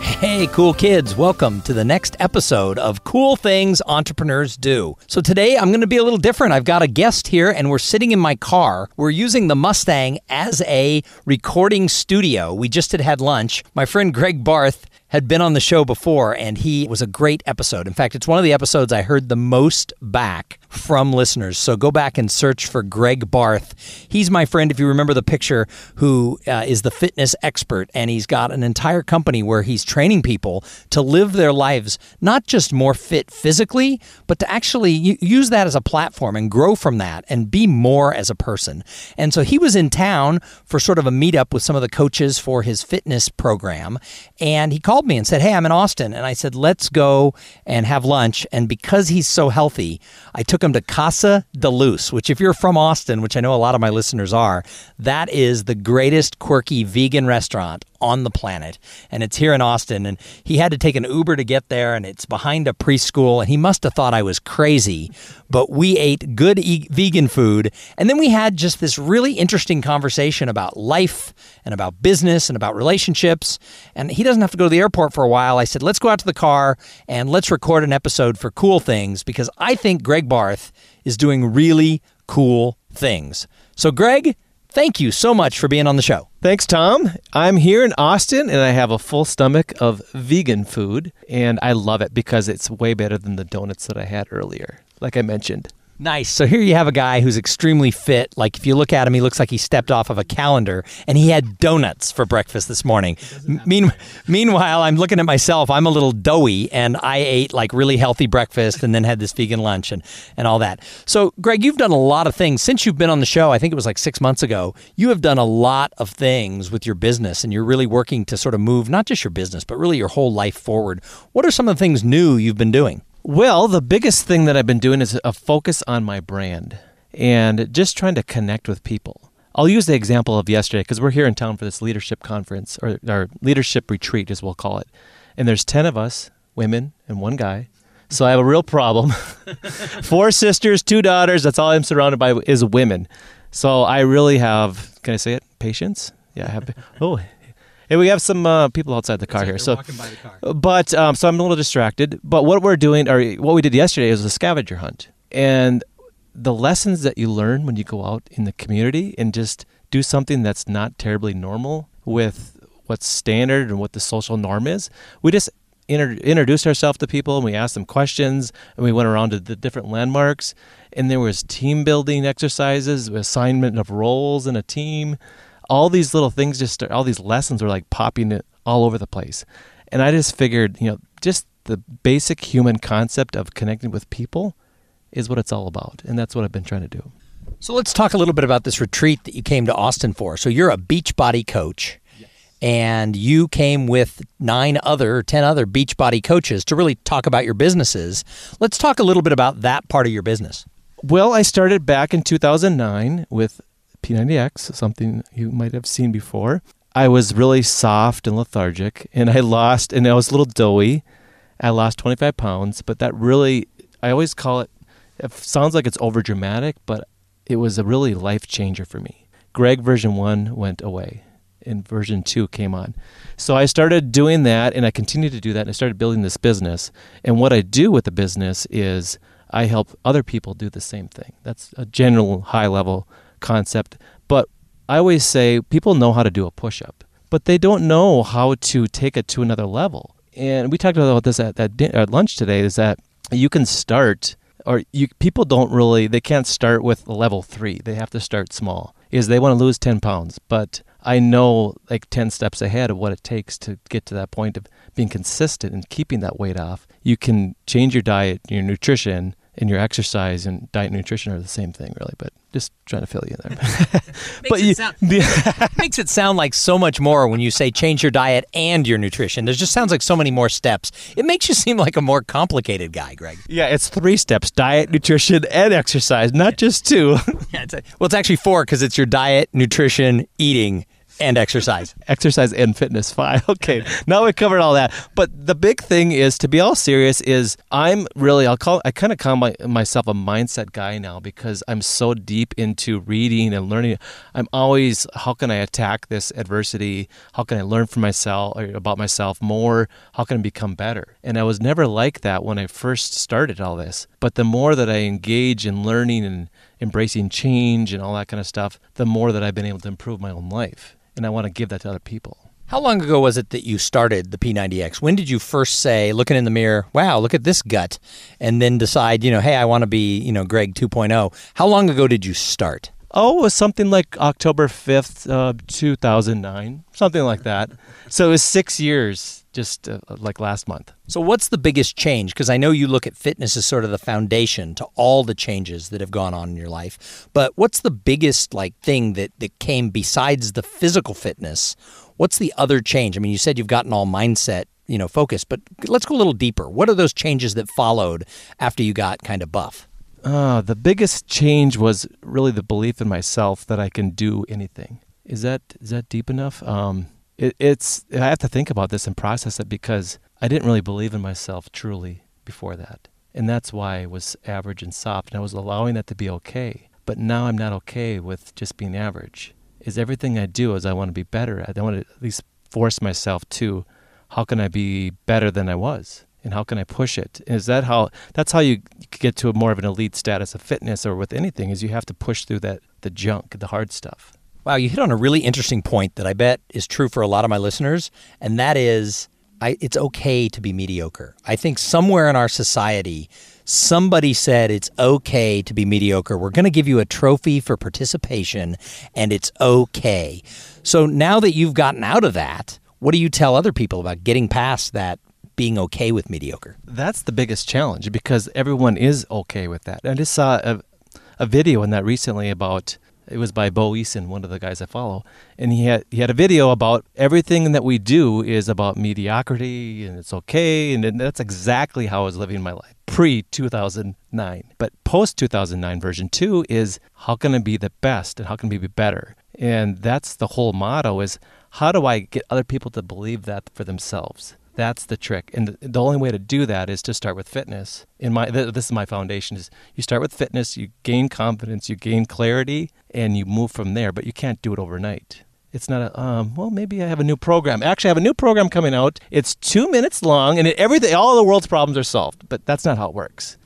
Hey, cool kids, welcome to the next episode of Cool Things Entrepreneurs Do. So, today I'm going to be a little different. I've got a guest here, and we're sitting in my car. We're using the Mustang as a recording studio. We just had had lunch. My friend Greg Barth had been on the show before, and he was a great episode. In fact, it's one of the episodes I heard the most back from listeners. So go back and search for Greg Barth. He's my friend, if you remember the picture, who uh, is the fitness expert, and he's got an entire company where he's training people to live their lives not just more fit physically, but to actually use that as a platform and grow from that and be more as a person. And so he was in town for sort of a meetup with some of the coaches for his fitness program, and he called called me and said, Hey, I'm in Austin. And I said, Let's go and have lunch. And because he's so healthy, I took him to Casa de Luz, which, if you're from Austin, which I know a lot of my listeners are, that is the greatest quirky vegan restaurant on the planet. And it's here in Austin. And he had to take an Uber to get there, and it's behind a preschool. And he must have thought I was crazy, but we ate good e- vegan food. And then we had just this really interesting conversation about life and about business and about relationships. And he doesn't have to go to the airport for a while. I said, let's go out to the car and let's record an episode for cool things because I think Greg Barth is doing really cool things. So, Greg, thank you so much for being on the show. Thanks, Tom. I'm here in Austin and I have a full stomach of vegan food, and I love it because it's way better than the donuts that I had earlier, like I mentioned. Nice. So here you have a guy who's extremely fit. Like if you look at him, he looks like he stepped off of a calendar, and he had donuts for breakfast this morning. Mean, meanwhile, I'm looking at myself. I'm a little doughy, and I ate like really healthy breakfast, and then had this vegan lunch and and all that. So, Greg, you've done a lot of things since you've been on the show. I think it was like six months ago. You have done a lot of things with your business, and you're really working to sort of move not just your business, but really your whole life forward. What are some of the things new you've been doing? Well, the biggest thing that I've been doing is a focus on my brand and just trying to connect with people. I'll use the example of yesterday because we're here in town for this leadership conference or, or leadership retreat, as we'll call it. And there's 10 of us, women, and one guy. So I have a real problem. Four sisters, two daughters. That's all I'm surrounded by is women. So I really have, can I say it? Patience? Yeah, I have. Oh, Hey, we have some uh, people outside the car like here. So, car. but um, so I'm a little distracted. But what we're doing, or what we did yesterday, is a scavenger hunt, and the lessons that you learn when you go out in the community and just do something that's not terribly normal with what's standard and what the social norm is. We just inter- introduced ourselves to people and we asked them questions and we went around to the different landmarks and there was team building exercises, assignment of roles in a team all these little things just start, all these lessons were like popping it all over the place. And I just figured, you know, just the basic human concept of connecting with people is what it's all about. And that's what I've been trying to do. So let's talk a little bit about this retreat that you came to Austin for. So you're a Beachbody coach. And you came with nine other, 10 other Beachbody coaches to really talk about your businesses. Let's talk a little bit about that part of your business. Well, I started back in 2009 with P90X, something you might have seen before. I was really soft and lethargic, and I lost, and I was a little doughy. I lost 25 pounds, but that really, I always call it, it sounds like it's over dramatic, but it was a really life changer for me. Greg version one went away and version two came on. So I started doing that and I continued to do that and I started building this business. And what I do with the business is I help other people do the same thing. That's a general high level concept. But I always say people know how to do a push up, but they don't know how to take it to another level. And we talked about this at, at, at lunch today is that you can start or you people don't really they can't start with level three they have to start small is they want to lose 10 pounds but i know like 10 steps ahead of what it takes to get to that point of being consistent and keeping that weight off you can change your diet your nutrition and your exercise and diet and nutrition are the same thing really but Just trying to fill you in there. but it sound, makes it sound like so much more when you say change your diet and your nutrition. There just sounds like so many more steps. It makes you seem like a more complicated guy, Greg. yeah, it's three steps: diet, nutrition, and exercise, not just two. Yeah, it's a, well, it's actually four because it's your diet, nutrition, eating, and exercise. exercise and fitness fine okay. Now we covered all that. But the big thing is to be all serious is i'm really i'll call i kind of call my, myself a mindset guy now because i'm so deep into reading and learning. I'm always how can i attack this adversity? How can i learn from myself or about myself more? How can i become better? And i was never like that when i first started all this. But the more that i engage in learning and embracing change and all that kind of stuff the more that i've been able to improve my own life and I want to give that to other people. How long ago was it that you started the P90X? When did you first say, looking in the mirror, wow, look at this gut, and then decide, you know, hey, I want to be, you know, Greg 2.0? How long ago did you start? Oh, it was something like October 5th, uh, 2009, something like that. So it was six years, just uh, like last month. So, what's the biggest change? Because I know you look at fitness as sort of the foundation to all the changes that have gone on in your life. But what's the biggest like thing that that came besides the physical fitness? What's the other change? I mean, you said you've gotten all mindset, you know, focused, but let's go a little deeper. What are those changes that followed after you got kind of buff? Uh, the biggest change was really the belief in myself that I can do anything. Is that is that deep enough? Um, it, it's I have to think about this and process it because I didn't really believe in myself truly before that, and that's why I was average and soft, and I was allowing that to be okay. But now I'm not okay with just being average. Is everything I do is I want to be better at. I want to at least force myself to. How can I be better than I was? and how can I push it? Is that how that's how you get to a more of an elite status of fitness or with anything is you have to push through that the junk, the hard stuff. Wow, you hit on a really interesting point that I bet is true for a lot of my listeners, and that is I, it's okay to be mediocre. I think somewhere in our society, somebody said it's okay to be mediocre. We're going to give you a trophy for participation, and it's okay. So now that you've gotten out of that, what do you tell other people about getting past that being okay with mediocre? That's the biggest challenge because everyone is okay with that. I just saw a, a video on that recently about it was by Bo Eason, one of the guys I follow, and he had he had a video about everything that we do is about mediocrity and it's okay, and that's exactly how I was living my life pre 2009. But post 2009 version two is how can I be the best and how can we be better, and that's the whole motto is how do I get other people to believe that for themselves. That's the trick, and the, the only way to do that is to start with fitness. In my, th- this is my foundation: is you start with fitness, you gain confidence, you gain clarity, and you move from there. But you can't do it overnight. It's not a um, well. Maybe I have a new program. Actually, I have a new program coming out. It's two minutes long, and it, everything, all the world's problems are solved. But that's not how it works.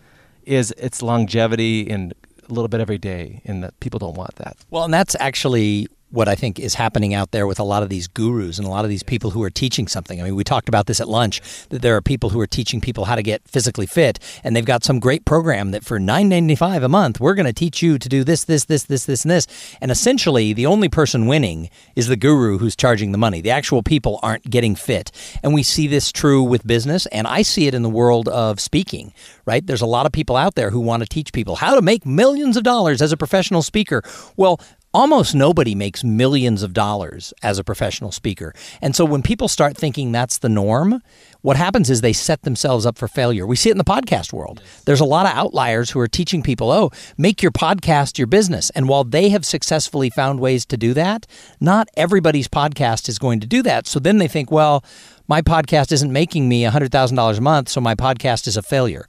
Is it's longevity and a little bit every day, and that people don't want that. Well, and that's actually what I think is happening out there with a lot of these gurus and a lot of these people who are teaching something. I mean, we talked about this at lunch that there are people who are teaching people how to get physically fit, and they've got some great program that for nine ninety five a month, we're going to teach you to do this, this, this, this, this, and this. And essentially, the only person winning is the guru who's charging the money. The actual people aren't getting fit, and we see this true with business, and I see it in the world of speaking. Right? There's a lot of people out there who want to teach people how to make millions of dollars as a professional speaker. Well, almost nobody makes millions of dollars as a professional speaker. And so when people start thinking that's the norm, what happens is they set themselves up for failure. We see it in the podcast world. There's a lot of outliers who are teaching people, oh, make your podcast your business. And while they have successfully found ways to do that, not everybody's podcast is going to do that. So then they think, well, my podcast isn't making me $100,000 a month, so my podcast is a failure.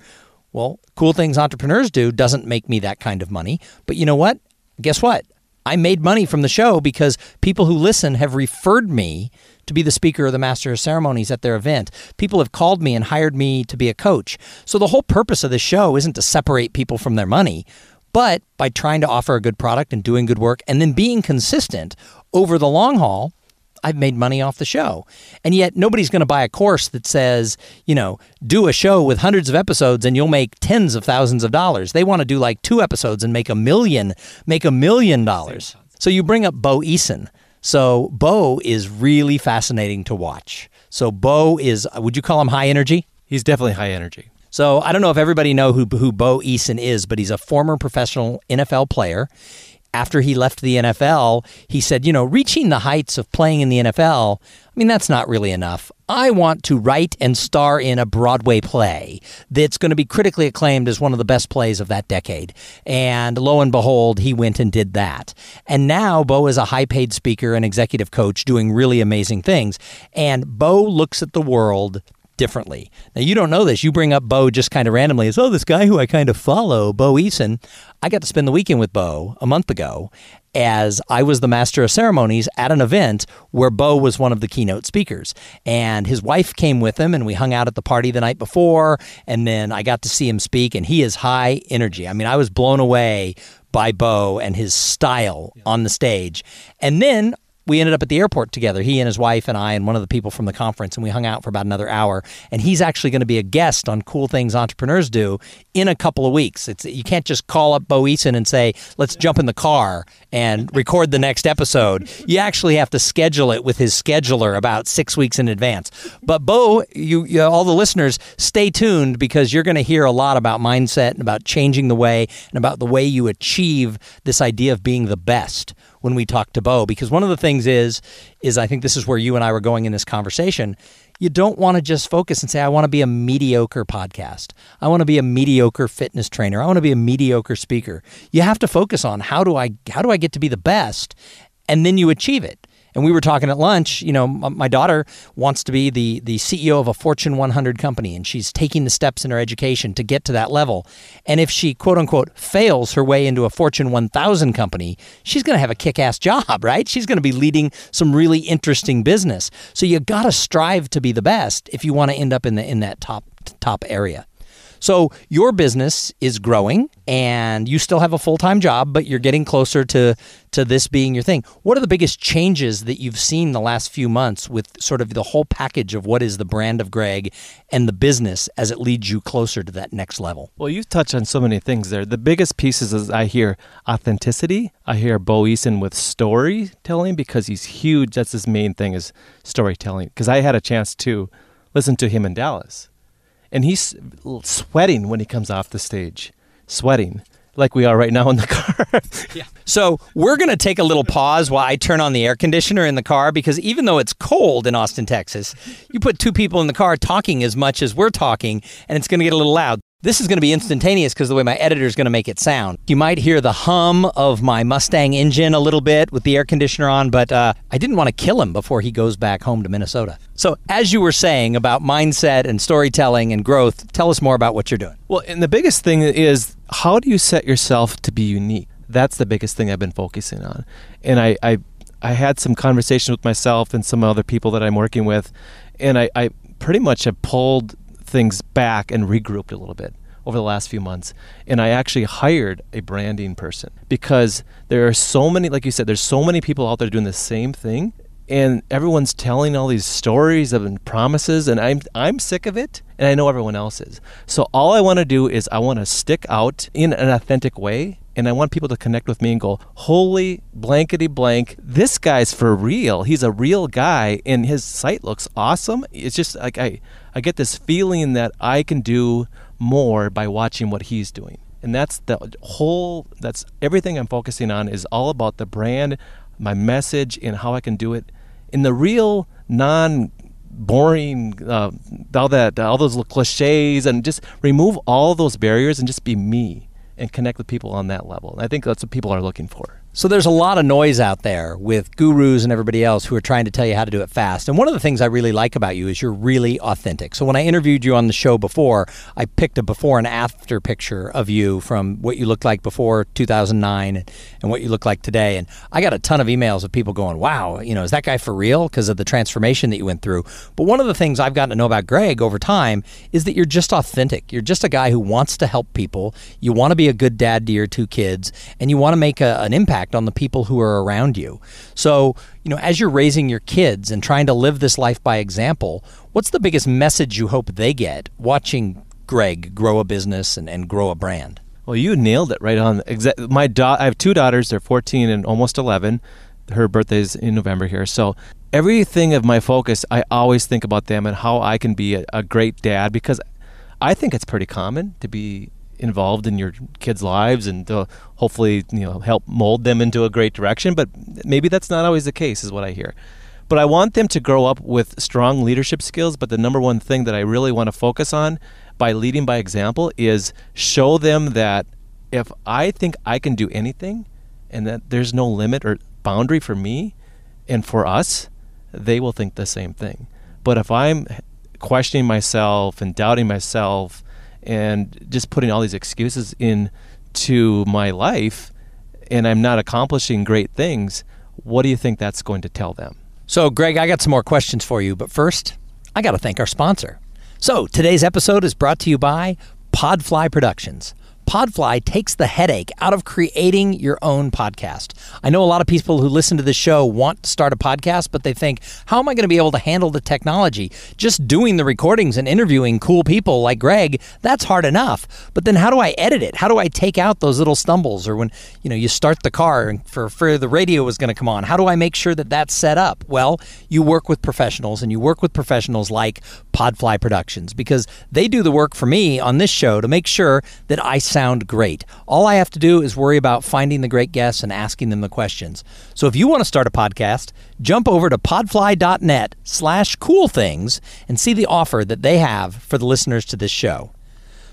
Well, cool things entrepreneurs do doesn't make me that kind of money. But you know what? Guess what? I made money from the show because people who listen have referred me to be the speaker or the master of ceremonies at their event. People have called me and hired me to be a coach. So the whole purpose of this show isn't to separate people from their money, but by trying to offer a good product and doing good work and then being consistent over the long haul, I've made money off the show. And yet nobody's going to buy a course that says, you know, do a show with hundreds of episodes and you'll make tens of thousands of dollars. They want to do like two episodes and make a million, make a million dollars. So you bring up Bo Eason. So Bo is really fascinating to watch. So Bo is, would you call him high energy? He's definitely high energy. So I don't know if everybody know who who Bo Eason is, but he's a former professional NFL player. After he left the NFL, he said, you know, reaching the heights of playing in the NFL, I mean, that's not really enough. I want to write and star in a Broadway play that's going to be critically acclaimed as one of the best plays of that decade. And lo and behold, he went and did that. And now Bo is a high paid speaker and executive coach doing really amazing things. And Bo looks at the world differently. Now, you don't know this. You bring up Bo just kind of randomly as, oh, this guy who I kind of follow, Bo Eason. I got to spend the weekend with Bo a month ago as I was the master of ceremonies at an event where Bo was one of the keynote speakers. And his wife came with him, and we hung out at the party the night before. And then I got to see him speak, and he is high energy. I mean, I was blown away by Bo and his style on the stage. And then we ended up at the airport together, he and his wife and I and one of the people from the conference, and we hung out for about another hour. And he's actually going to be a guest on Cool Things Entrepreneurs Do in a couple of weeks. It's you can't just call up Bo Eason and say, "Let's jump in the car and record the next episode." You actually have to schedule it with his scheduler about six weeks in advance. But Bo, you, you all the listeners, stay tuned because you're going to hear a lot about mindset and about changing the way and about the way you achieve this idea of being the best when we talk to Bo because one of the things is is I think this is where you and I were going in this conversation. You don't want to just focus and say I want to be a mediocre podcast. I want to be a mediocre fitness trainer. I want to be a mediocre speaker. You have to focus on how do I how do I get to be the best and then you achieve it. And we were talking at lunch. You know, my daughter wants to be the the CEO of a Fortune 100 company, and she's taking the steps in her education to get to that level. And if she quote unquote fails her way into a Fortune 1000 company, she's going to have a kick ass job, right? She's going to be leading some really interesting business. So you got to strive to be the best if you want to end up in the in that top top area. So your business is growing and you still have a full-time job, but you're getting closer to to this being your thing. What are the biggest changes that you've seen the last few months with sort of the whole package of what is the brand of Greg and the business as it leads you closer to that next level? Well, you've touched on so many things there. The biggest pieces is I hear authenticity. I hear Bo Eason with storytelling because he's huge. That's his main thing is storytelling. Because I had a chance to listen to him in Dallas and he's sweating when he comes off the stage, sweating like we are right now in the car. yeah. So we're going to take a little pause while I turn on the air conditioner in the car because even though it's cold in Austin, Texas, you put two people in the car talking as much as we're talking, and it's going to get a little loud. This is going to be instantaneous because the way my editor is going to make it sound. You might hear the hum of my Mustang engine a little bit with the air conditioner on, but uh, I didn't want to kill him before he goes back home to Minnesota. So, as you were saying about mindset and storytelling and growth, tell us more about what you're doing. Well, and the biggest thing is how do you set yourself to be unique? That's the biggest thing I've been focusing on. And I, I, I had some conversation with myself and some other people that I'm working with, and I, I pretty much have pulled things back and regrouped a little bit over the last few months. And I actually hired a branding person because there are so many, like you said, there's so many people out there doing the same thing. And everyone's telling all these stories of promises, and I'm I'm sick of it, and I know everyone else is. So all I want to do is I want to stick out in an authentic way and I want people to connect with me and go, holy blankety blank, this guy's for real. He's a real guy, and his site looks awesome. It's just like I, I get this feeling that I can do more by watching what he's doing. And that's the whole, that's everything I'm focusing on is all about the brand, my message, and how I can do it in the real, non boring, uh, all that, all those little cliches, and just remove all those barriers and just be me and connect with people on that level. And I think that's what people are looking for. So there's a lot of noise out there with gurus and everybody else who are trying to tell you how to do it fast. And one of the things I really like about you is you're really authentic. So when I interviewed you on the show before, I picked a before and after picture of you from what you looked like before 2009 and what you look like today. And I got a ton of emails of people going, "Wow, you know, is that guy for real?" because of the transformation that you went through. But one of the things I've gotten to know about Greg over time is that you're just authentic. You're just a guy who wants to help people. You want to be a good dad to your two kids and you want to make a, an impact impact on the people who are around you. So, you know, as you're raising your kids and trying to live this life by example, what's the biggest message you hope they get watching Greg grow a business and, and grow a brand? Well, you nailed it right on. My da- I have two daughters. They're 14 and almost 11. Her birthday's in November here. So everything of my focus, I always think about them and how I can be a, a great dad because I think it's pretty common to be involved in your kids' lives and to hopefully you know help mold them into a great direction. But maybe that's not always the case, is what I hear. But I want them to grow up with strong leadership skills. But the number one thing that I really want to focus on by leading by example is show them that if I think I can do anything and that there's no limit or boundary for me and for us, they will think the same thing. But if I'm questioning myself and doubting myself and just putting all these excuses into my life and I'm not accomplishing great things, what do you think that's going to tell them? So, Greg, I got some more questions for you, but first, I got to thank our sponsor. So, today's episode is brought to you by Podfly Productions. Podfly takes the headache out of creating your own podcast. I know a lot of people who listen to the show want to start a podcast, but they think, how am I going to be able to handle the technology? Just doing the recordings and interviewing cool people like Greg, that's hard enough. But then how do I edit it? How do I take out those little stumbles or when, you know, you start the car and for, for the radio was going to come on? How do I make sure that that's set up? Well, you work with professionals and you work with professionals like Podfly Productions because they do the work for me on this show to make sure that I sound great. All I have to do is worry about finding the great guests and asking them the questions. So if you want to start a podcast, jump over to podfly.net slash cool things and see the offer that they have for the listeners to this show.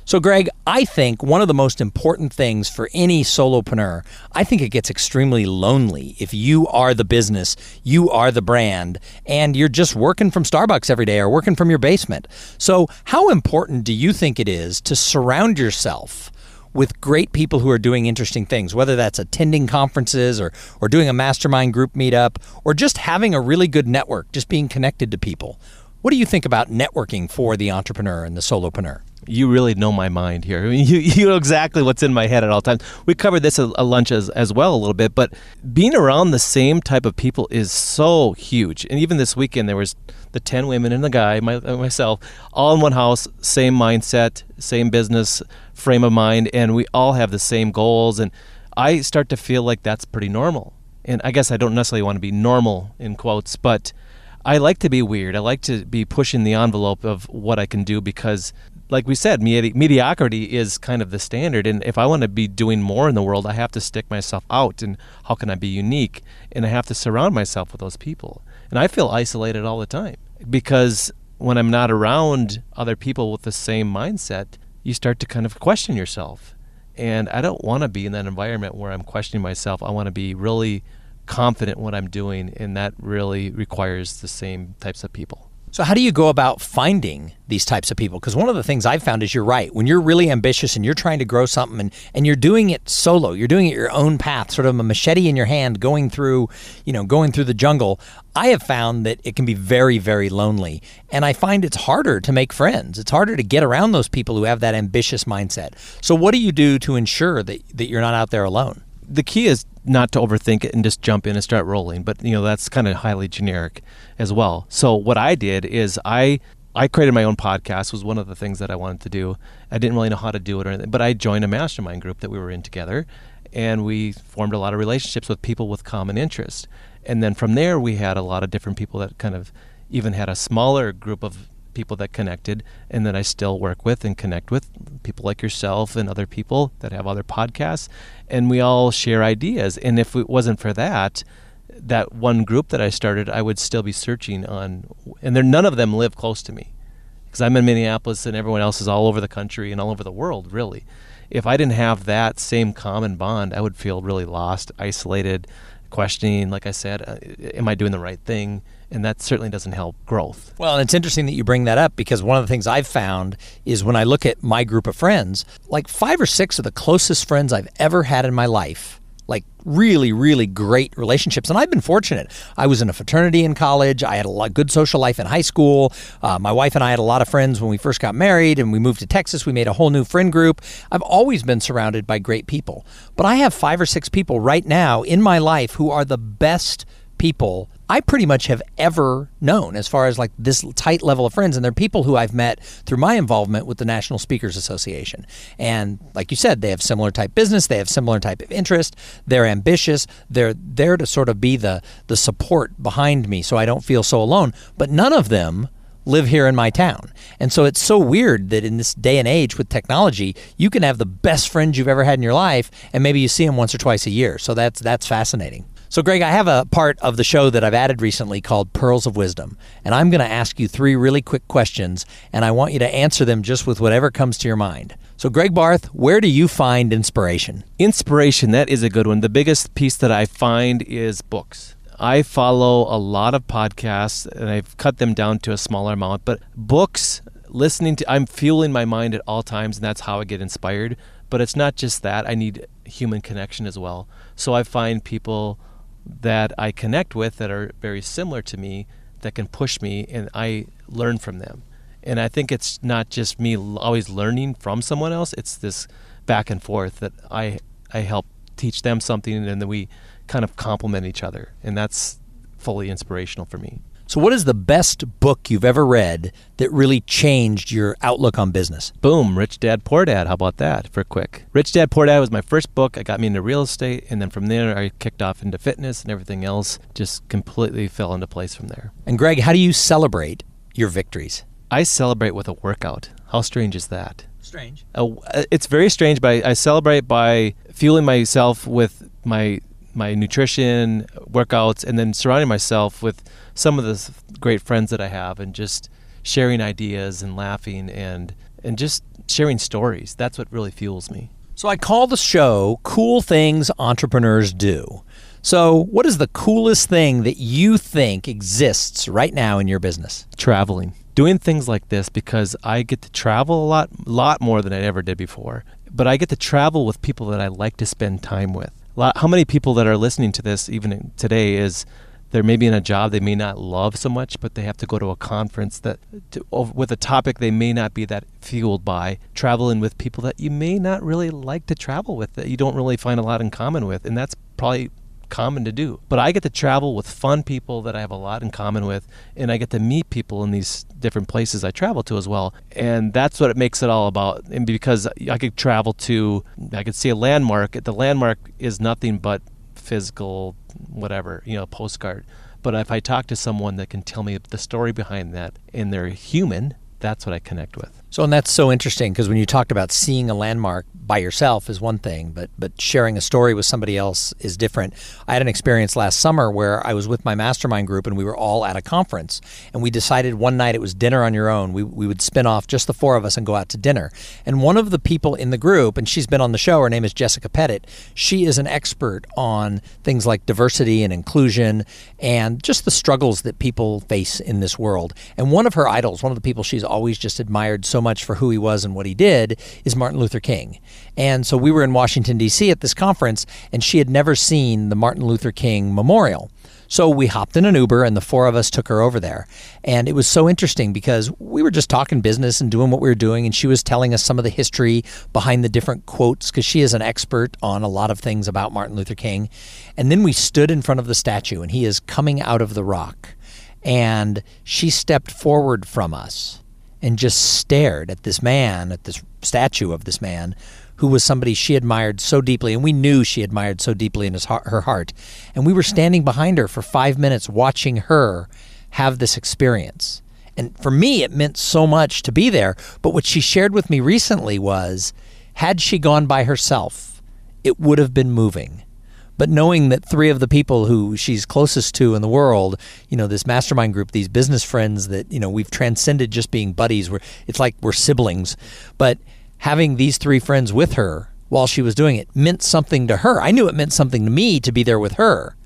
So, Greg, I think one of the most important things for any solopreneur, I think it gets extremely lonely if you are the business, you are the brand, and you're just working from Starbucks every day or working from your basement. So, how important do you think it is to surround yourself with great people who are doing interesting things, whether that's attending conferences or, or doing a mastermind group meetup or just having a really good network, just being connected to people? What do you think about networking for the entrepreneur and the solopreneur? You really know my mind here. I mean, you, you know exactly what's in my head at all times. We covered this at, lunch as, as well a little bit, but being around the same type of people is so huge. And even this weekend, there was the 10 women and the guy, my, uh, myself, all in one house, same mindset, same business frame of mind, and we all have the same goals. And I start to feel like that's pretty normal. And I guess I don't necessarily want to be normal in quotes, but I like to be weird. I like to be pushing the envelope of what I can do because like we said, medi- mediocrity is kind of the standard. And if I want to be doing more in the world, I have to stick myself out. And how can I be unique? And I have to surround myself with those people. And I feel isolated all the time because when I'm not around other people with the same mindset, you start to kind of question yourself. And I don't want to be in that environment where I'm questioning myself. I want to be really confident what I'm doing, and that really requires the same types of people. So, how do you go about finding these types of people? Because one of the things I've found is you're right. When you're really ambitious and you're trying to grow something and, and you're doing it solo, you're doing it your own path, sort of a machete in your hand, going through, you know, going through the jungle. I have found that it can be very, very lonely. And I find it's harder to make friends. It's harder to get around those people who have that ambitious mindset. So, what do you do to ensure that, that you're not out there alone? The key is not to overthink it and just jump in and start rolling. But you know that's kind of highly generic as well. So what I did is I I created my own podcast was one of the things that I wanted to do. I didn't really know how to do it or anything, but I joined a mastermind group that we were in together, and we formed a lot of relationships with people with common interest. And then from there, we had a lot of different people that kind of even had a smaller group of people that connected and that I still work with and connect with people like yourself and other people that have other podcasts. And we all share ideas. And if it wasn't for that that one group that I started I would still be searching on and there none of them live close to me. Because I'm in Minneapolis and everyone else is all over the country and all over the world really. If I didn't have that same common bond I would feel really lost isolated questioning like I said uh, am I doing the right thing and that certainly doesn't help growth. Well, and it's interesting that you bring that up because one of the things I've found is when I look at my group of friends, like five or six of the closest friends I've ever had in my life like really, really great relationships. And I've been fortunate. I was in a fraternity in college. I had a lot, good social life in high school. Uh, my wife and I had a lot of friends when we first got married and we moved to Texas. We made a whole new friend group. I've always been surrounded by great people. But I have five or six people right now in my life who are the best people I pretty much have ever known as far as like this tight level of friends. And they're people who I've met through my involvement with the National Speakers Association. And like you said, they have similar type business, they have similar type of interest, they're ambitious, they're there to sort of be the the support behind me so I don't feel so alone. But none of them live here in my town. And so it's so weird that in this day and age with technology, you can have the best friends you've ever had in your life and maybe you see them once or twice a year. So that's that's fascinating. So Greg, I have a part of the show that I've added recently called Pearls of Wisdom, and I'm going to ask you three really quick questions and I want you to answer them just with whatever comes to your mind. So Greg Barth, where do you find inspiration? Inspiration, that is a good one. The biggest piece that I find is books. I follow a lot of podcasts and I've cut them down to a smaller amount, but books, listening to, I'm fueling my mind at all times, and that's how I get inspired. But it's not just that, I need human connection as well. So I find people that I connect with that are very similar to me that can push me, and I learn from them. And I think it's not just me always learning from someone else, it's this back and forth that I, I help teach them something, and then we kind of complement each other. And that's fully inspirational for me. So, what is the best book you've ever read that really changed your outlook on business? Boom, Rich Dad Poor Dad. How about that for quick? Rich Dad Poor Dad was my first book. It got me into real estate. And then from there, I kicked off into fitness and everything else just completely fell into place from there. And, Greg, how do you celebrate your victories? I celebrate with a workout. How strange is that? Strange. Uh, it's very strange, but I, I celebrate by fueling myself with my my nutrition, workouts, and then surrounding myself with some of the great friends that I have, and just sharing ideas and laughing and and just sharing stories. That's what really fuels me. So I call the show "Cool Things Entrepreneurs Do." So, what is the coolest thing that you think exists right now in your business? Traveling. Doing things like this because I get to travel a lot lot more than I ever did before. But I get to travel with people that I like to spend time with how many people that are listening to this even today is they're maybe in a job they may not love so much, but they have to go to a conference that to, with a topic they may not be that fueled by. Traveling with people that you may not really like to travel with, that you don't really find a lot in common with, and that's probably common to do. But I get to travel with fun people that I have a lot in common with, and I get to meet people in these different places I travel to as well. And that's what it makes it all about. And because I could travel to, I could see a landmark. The landmark is nothing but physical, whatever, you know, postcard. But if I talk to someone that can tell me the story behind that and they're human, that's what I connect with. So, and that's so interesting because when you talked about seeing a landmark by yourself is one thing, but but sharing a story with somebody else is different. I had an experience last summer where I was with my mastermind group and we were all at a conference, and we decided one night it was dinner on your own. We we would spin off just the four of us and go out to dinner. And one of the people in the group, and she's been on the show. Her name is Jessica Pettit. She is an expert on things like diversity and inclusion and just the struggles that people face in this world. And one of her idols, one of the people she's always just admired so much for who he was and what he did is Martin Luther King. And so we were in Washington, D.C. at this conference, and she had never seen the Martin Luther King Memorial. So we hopped in an Uber and the four of us took her over there. And it was so interesting because we were just talking business and doing what we were doing. And she was telling us some of the history behind the different quotes because she is an expert on a lot of things about Martin Luther King. And then we stood in front of the statue and he is coming out of the rock. And she stepped forward from us and just stared at this man, at this statue of this man, who was somebody she admired so deeply, and we knew she admired so deeply in his, her heart. And we were standing behind her for five minutes watching her have this experience. And for me, it meant so much to be there. But what she shared with me recently was had she gone by herself, it would have been moving but knowing that three of the people who she's closest to in the world, you know, this mastermind group, these business friends that, you know, we've transcended just being buddies, where it's like we're siblings. But having these three friends with her while she was doing it meant something to her. I knew it meant something to me to be there with her.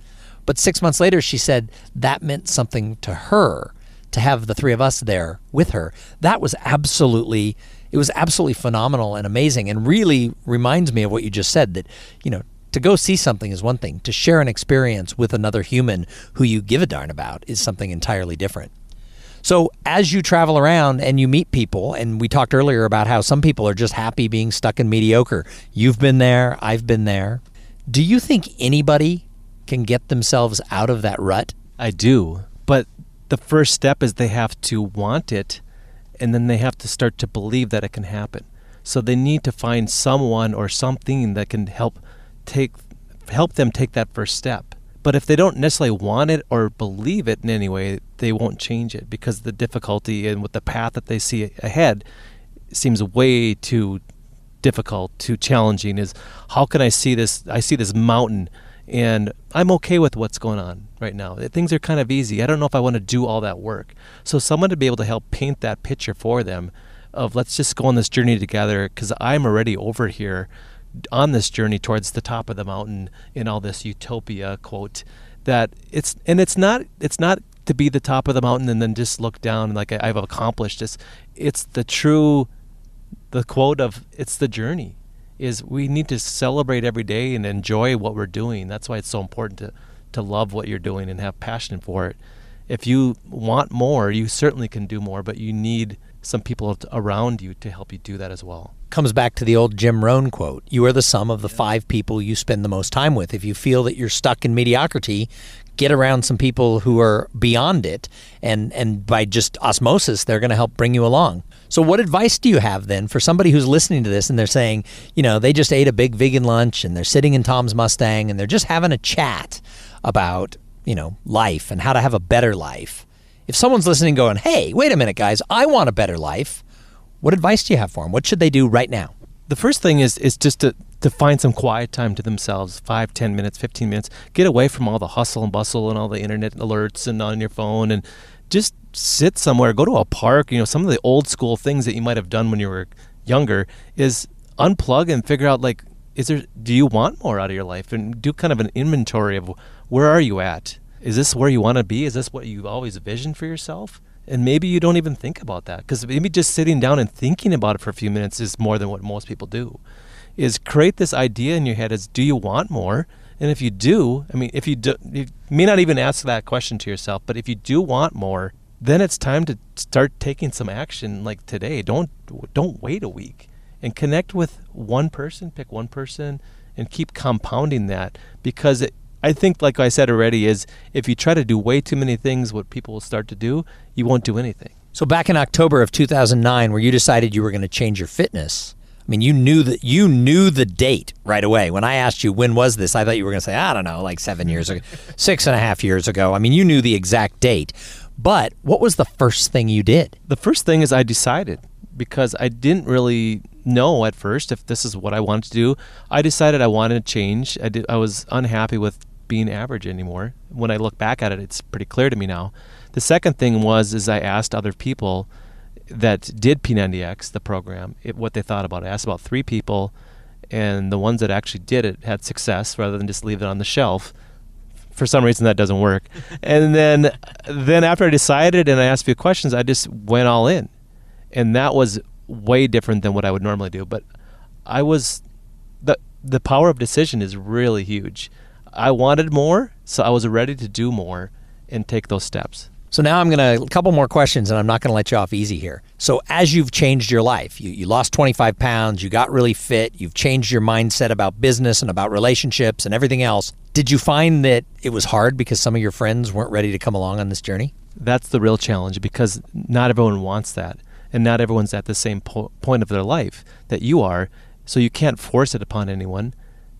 But six months later, she said that meant something to her to have the three of us there with her. That was absolutely it was absolutely phenomenal and amazing and really reminds me of what you just said that you know to go see something is one thing. To share an experience with another human who you give a darn about is something entirely different. So, as you travel around and you meet people, and we talked earlier about how some people are just happy being stuck in mediocre. You've been there, I've been there. Do you think anybody can get themselves out of that rut? I do. But the first step is they have to want it, and then they have to start to believe that it can happen. So, they need to find someone or something that can help take help them take that first step But if they don't necessarily want it or believe it in any way, they won't change it because the difficulty and with the path that they see ahead seems way too difficult, too challenging. Is how can I see this? I see this mountain, and I'm okay with what's going on right now. Eh, things are kind of easy. I don't know if I want to do all that work. So someone to be able to help paint that picture for them of let's just go on this journey together because I'm already over here on this journey towards the top of the mountain in all this utopia quote that it's and it's not it's not to be the top of the mountain and then just look down like I've accomplished this. It's the true the quote of it's the journey is we need to celebrate every day and enjoy what we're doing. That's why it's so important to to love what you're doing and have passion for it. If you want more, you certainly can do more, but you need some people around you to help you do that as well. Comes back to the old Jim Rohn quote You are the sum of the five people you spend the most time with. If you feel that you're stuck in mediocrity, get around some people who are beyond it, and, and by just osmosis, they're going to help bring you along. So, what advice do you have then for somebody who's listening to this and they're saying, you know, they just ate a big vegan lunch and they're sitting in Tom's Mustang and they're just having a chat about, you know, life and how to have a better life? If someone's listening going, hey, wait a minute, guys, I want a better life, what advice do you have for them? What should they do right now? The first thing is is just to, to find some quiet time to themselves, five, ten minutes, 15 minutes. Get away from all the hustle and bustle and all the internet alerts and on your phone and just sit somewhere, go to a park. You know, some of the old school things that you might have done when you were younger is unplug and figure out like, is there, do you want more out of your life? And do kind of an inventory of where are you at? Is this where you want to be? Is this what you've always envisioned for yourself? And maybe you don't even think about that because maybe just sitting down and thinking about it for a few minutes is more than what most people do. Is create this idea in your head as do you want more? And if you do, I mean, if you do, you may not even ask that question to yourself, but if you do want more, then it's time to start taking some action like today. Don't don't wait a week and connect with one person, pick one person and keep compounding that because it, I think, like I said already, is if you try to do way too many things, what people will start to do, you won't do anything. So back in October of 2009, where you decided you were going to change your fitness, I mean, you knew that you knew the date right away. When I asked you when was this, I thought you were going to say, I don't know, like seven years ago, six and a half years ago. I mean, you knew the exact date. But what was the first thing you did? The first thing is I decided because I didn't really know at first if this is what I wanted to do. I decided I wanted to change. I did. I was unhappy with being average anymore. When I look back at it, it's pretty clear to me now. The second thing was is I asked other people that did P90X, the program, it, what they thought about it. I asked about three people, and the ones that actually did it had success rather than just leave it on the shelf. For some reason, that doesn't work. and then, then after I decided and I asked a few questions, I just went all in, and that was way different than what I would normally do. But I was the the power of decision is really huge. I wanted more, so I was ready to do more and take those steps. So now I'm going to a couple more questions, and I'm not going to let you off easy here. So as you've changed your life, you, you lost 25 pounds, you got really fit, you've changed your mindset about business and about relationships and everything else. Did you find that it was hard because some of your friends weren't ready to come along on this journey? That's the real challenge because not everyone wants that, and not everyone's at the same po- point of their life that you are. So you can't force it upon anyone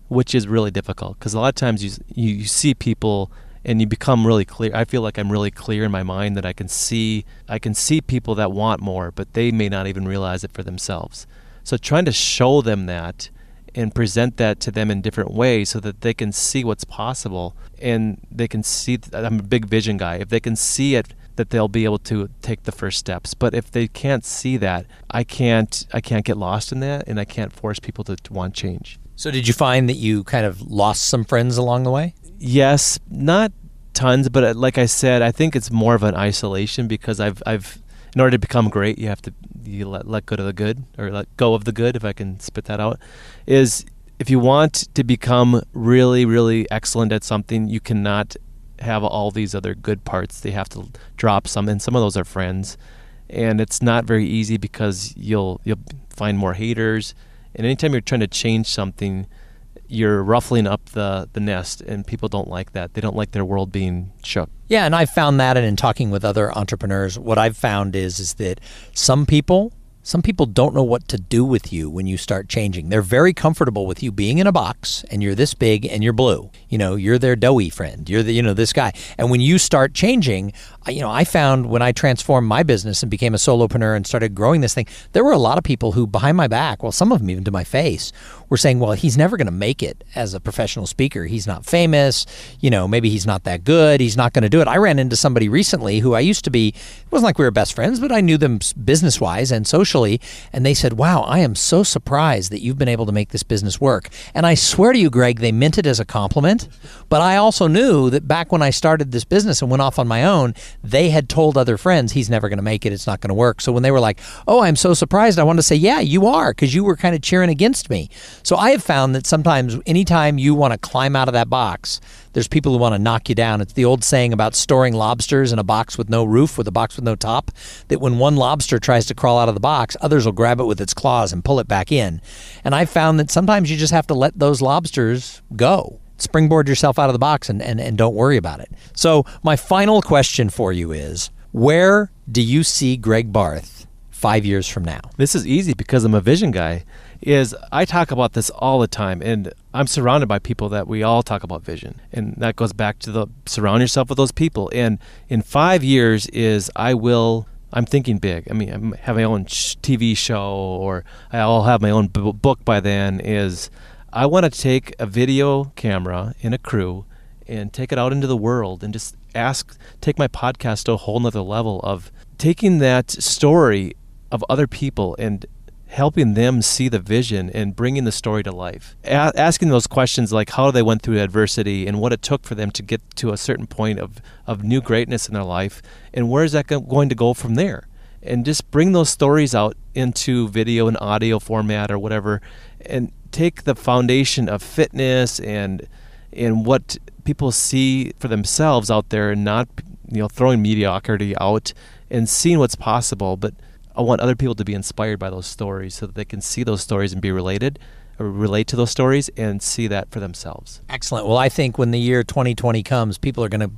which is really difficult because a lot of times you, you, you see people and you become really clear. I feel like I'm really clear in my mind that I can see I can see people that want more, but they may not even realize it for themselves. So trying to show them that and present that to them in different ways so that they can see what's possible and they can see I'm a big vision guy. If they can see it that they'll be able to take the first steps. But if they can't see that, I can't I can't get lost in that and I can't force people to, to want change. So, did you find that you kind of lost some friends along the way? Yes, not tons, but uh, like I said, I think it's more of an isolation because I've I've in order to become great, you have to you let let go of the good or let go of the good, if I can spit that out. Is if you want to become really really excellent at something, you cannot have all these other good parts. They have to drop some, and some of those are friends, and it's not very easy because you'll you'll find more haters and anytime you're trying to change something, you're ruffling up the, the nest, and people don't like that. They don't like their world being shook. Yeah, and I've found that, and in talking with other entrepreneurs, what I've found is is that some people some people don't know what to do with you when you start changing. They're very comfortable with you being in a box and you're this big and you're blue. You know, you're their doughy friend. You're the, you know, this guy. And when you start changing, you know, I found when I transformed my business and became a solopreneur and started growing this thing, there were a lot of people who behind my back, well, some of them even to my face, were saying, well, he's never going to make it as a professional speaker. He's not famous. You know, maybe he's not that good. He's not going to do it. I ran into somebody recently who I used to be, it wasn't like we were best friends, but I knew them business wise and socially and they said, Wow, I am so surprised that you've been able to make this business work. And I swear to you, Greg, they meant it as a compliment. But I also knew that back when I started this business and went off on my own, they had told other friends, He's never going to make it. It's not going to work. So when they were like, Oh, I'm so surprised, I wanted to say, Yeah, you are, because you were kind of cheering against me. So I have found that sometimes anytime you want to climb out of that box, there's people who want to knock you down. It's the old saying about storing lobsters in a box with no roof, with a box with no top, that when one lobster tries to crawl out of the box, others will grab it with its claws and pull it back in. And I've found that sometimes you just have to let those lobsters go. Springboard yourself out of the box and, and, and don't worry about it. So, my final question for you is where do you see Greg Barth five years from now? This is easy because I'm a vision guy is I talk about this all the time and I'm surrounded by people that we all talk about vision. And that goes back to the surround yourself with those people. And in 5 years is I will I'm thinking big. I mean, I have my own TV show or I'll have my own book by then is I want to take a video camera in a crew and take it out into the world and just ask take my podcast to a whole nother level of taking that story of other people and helping them see the vision and bringing the story to life. A- asking those questions like how they went through adversity and what it took for them to get to a certain point of, of new greatness in their life and where is that go- going to go from there. And just bring those stories out into video and audio format or whatever and take the foundation of fitness and and what people see for themselves out there and not you know throwing mediocrity out and seeing what's possible but I want other people to be inspired by those stories so that they can see those stories and be related or relate to those stories and see that for themselves. Excellent. Well, I think when the year 2020 comes, people are going to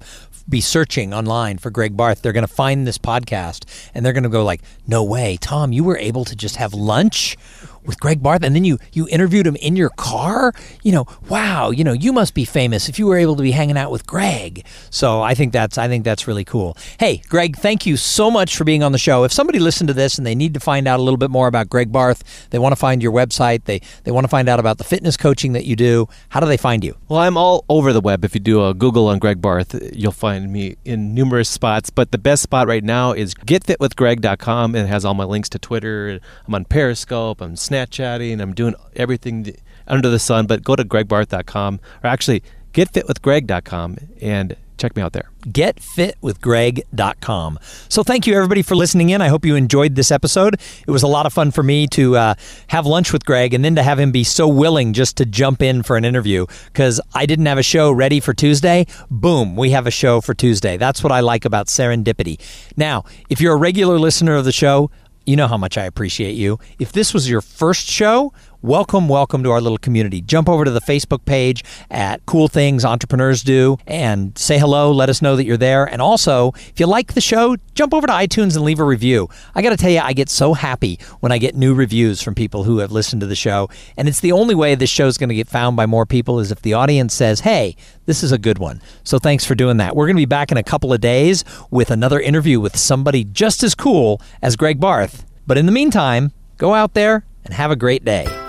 be searching online for Greg Barth. They're going to find this podcast and they're going to go like, "No way, Tom, you were able to just have lunch with Greg Barth, and then you you interviewed him in your car. You know, wow, you know, you must be famous if you were able to be hanging out with Greg. So I think that's I think that's really cool. Hey, Greg, thank you so much for being on the show. If somebody listened to this and they need to find out a little bit more about Greg Barth, they want to find your website, they they want to find out about the fitness coaching that you do. How do they find you? Well, I'm all over the web. If you do a Google on Greg Barth, you'll find me in numerous spots. But the best spot right now is getfitwithgreg.com. It has all my links to Twitter. I'm on Periscope. I'm Snapchatting. I'm doing everything under the sun. But go to gregbarth.com or actually getfitwithgreg.com and check me out there. GetFitWithGreg.com. So thank you everybody for listening in. I hope you enjoyed this episode. It was a lot of fun for me to uh, have lunch with Greg and then to have him be so willing just to jump in for an interview because I didn't have a show ready for Tuesday. Boom, we have a show for Tuesday. That's what I like about serendipity. Now, if you're a regular listener of the show, you know how much I appreciate you. If this was your first show, welcome, welcome to our little community. Jump over to the Facebook page at Cool Things Entrepreneurs Do and say hello. Let us know that you're there. And also, if you like the show, jump over to iTunes and leave a review. I got to tell you, I get so happy when I get new reviews from people who have listened to the show. And it's the only way this show is going to get found by more people is if the audience says, hey, this is a good one. So thanks for doing that. We're going to be back in a couple of days with another interview with somebody just as cool as Greg Barth. But in the meantime, go out there and have a great day.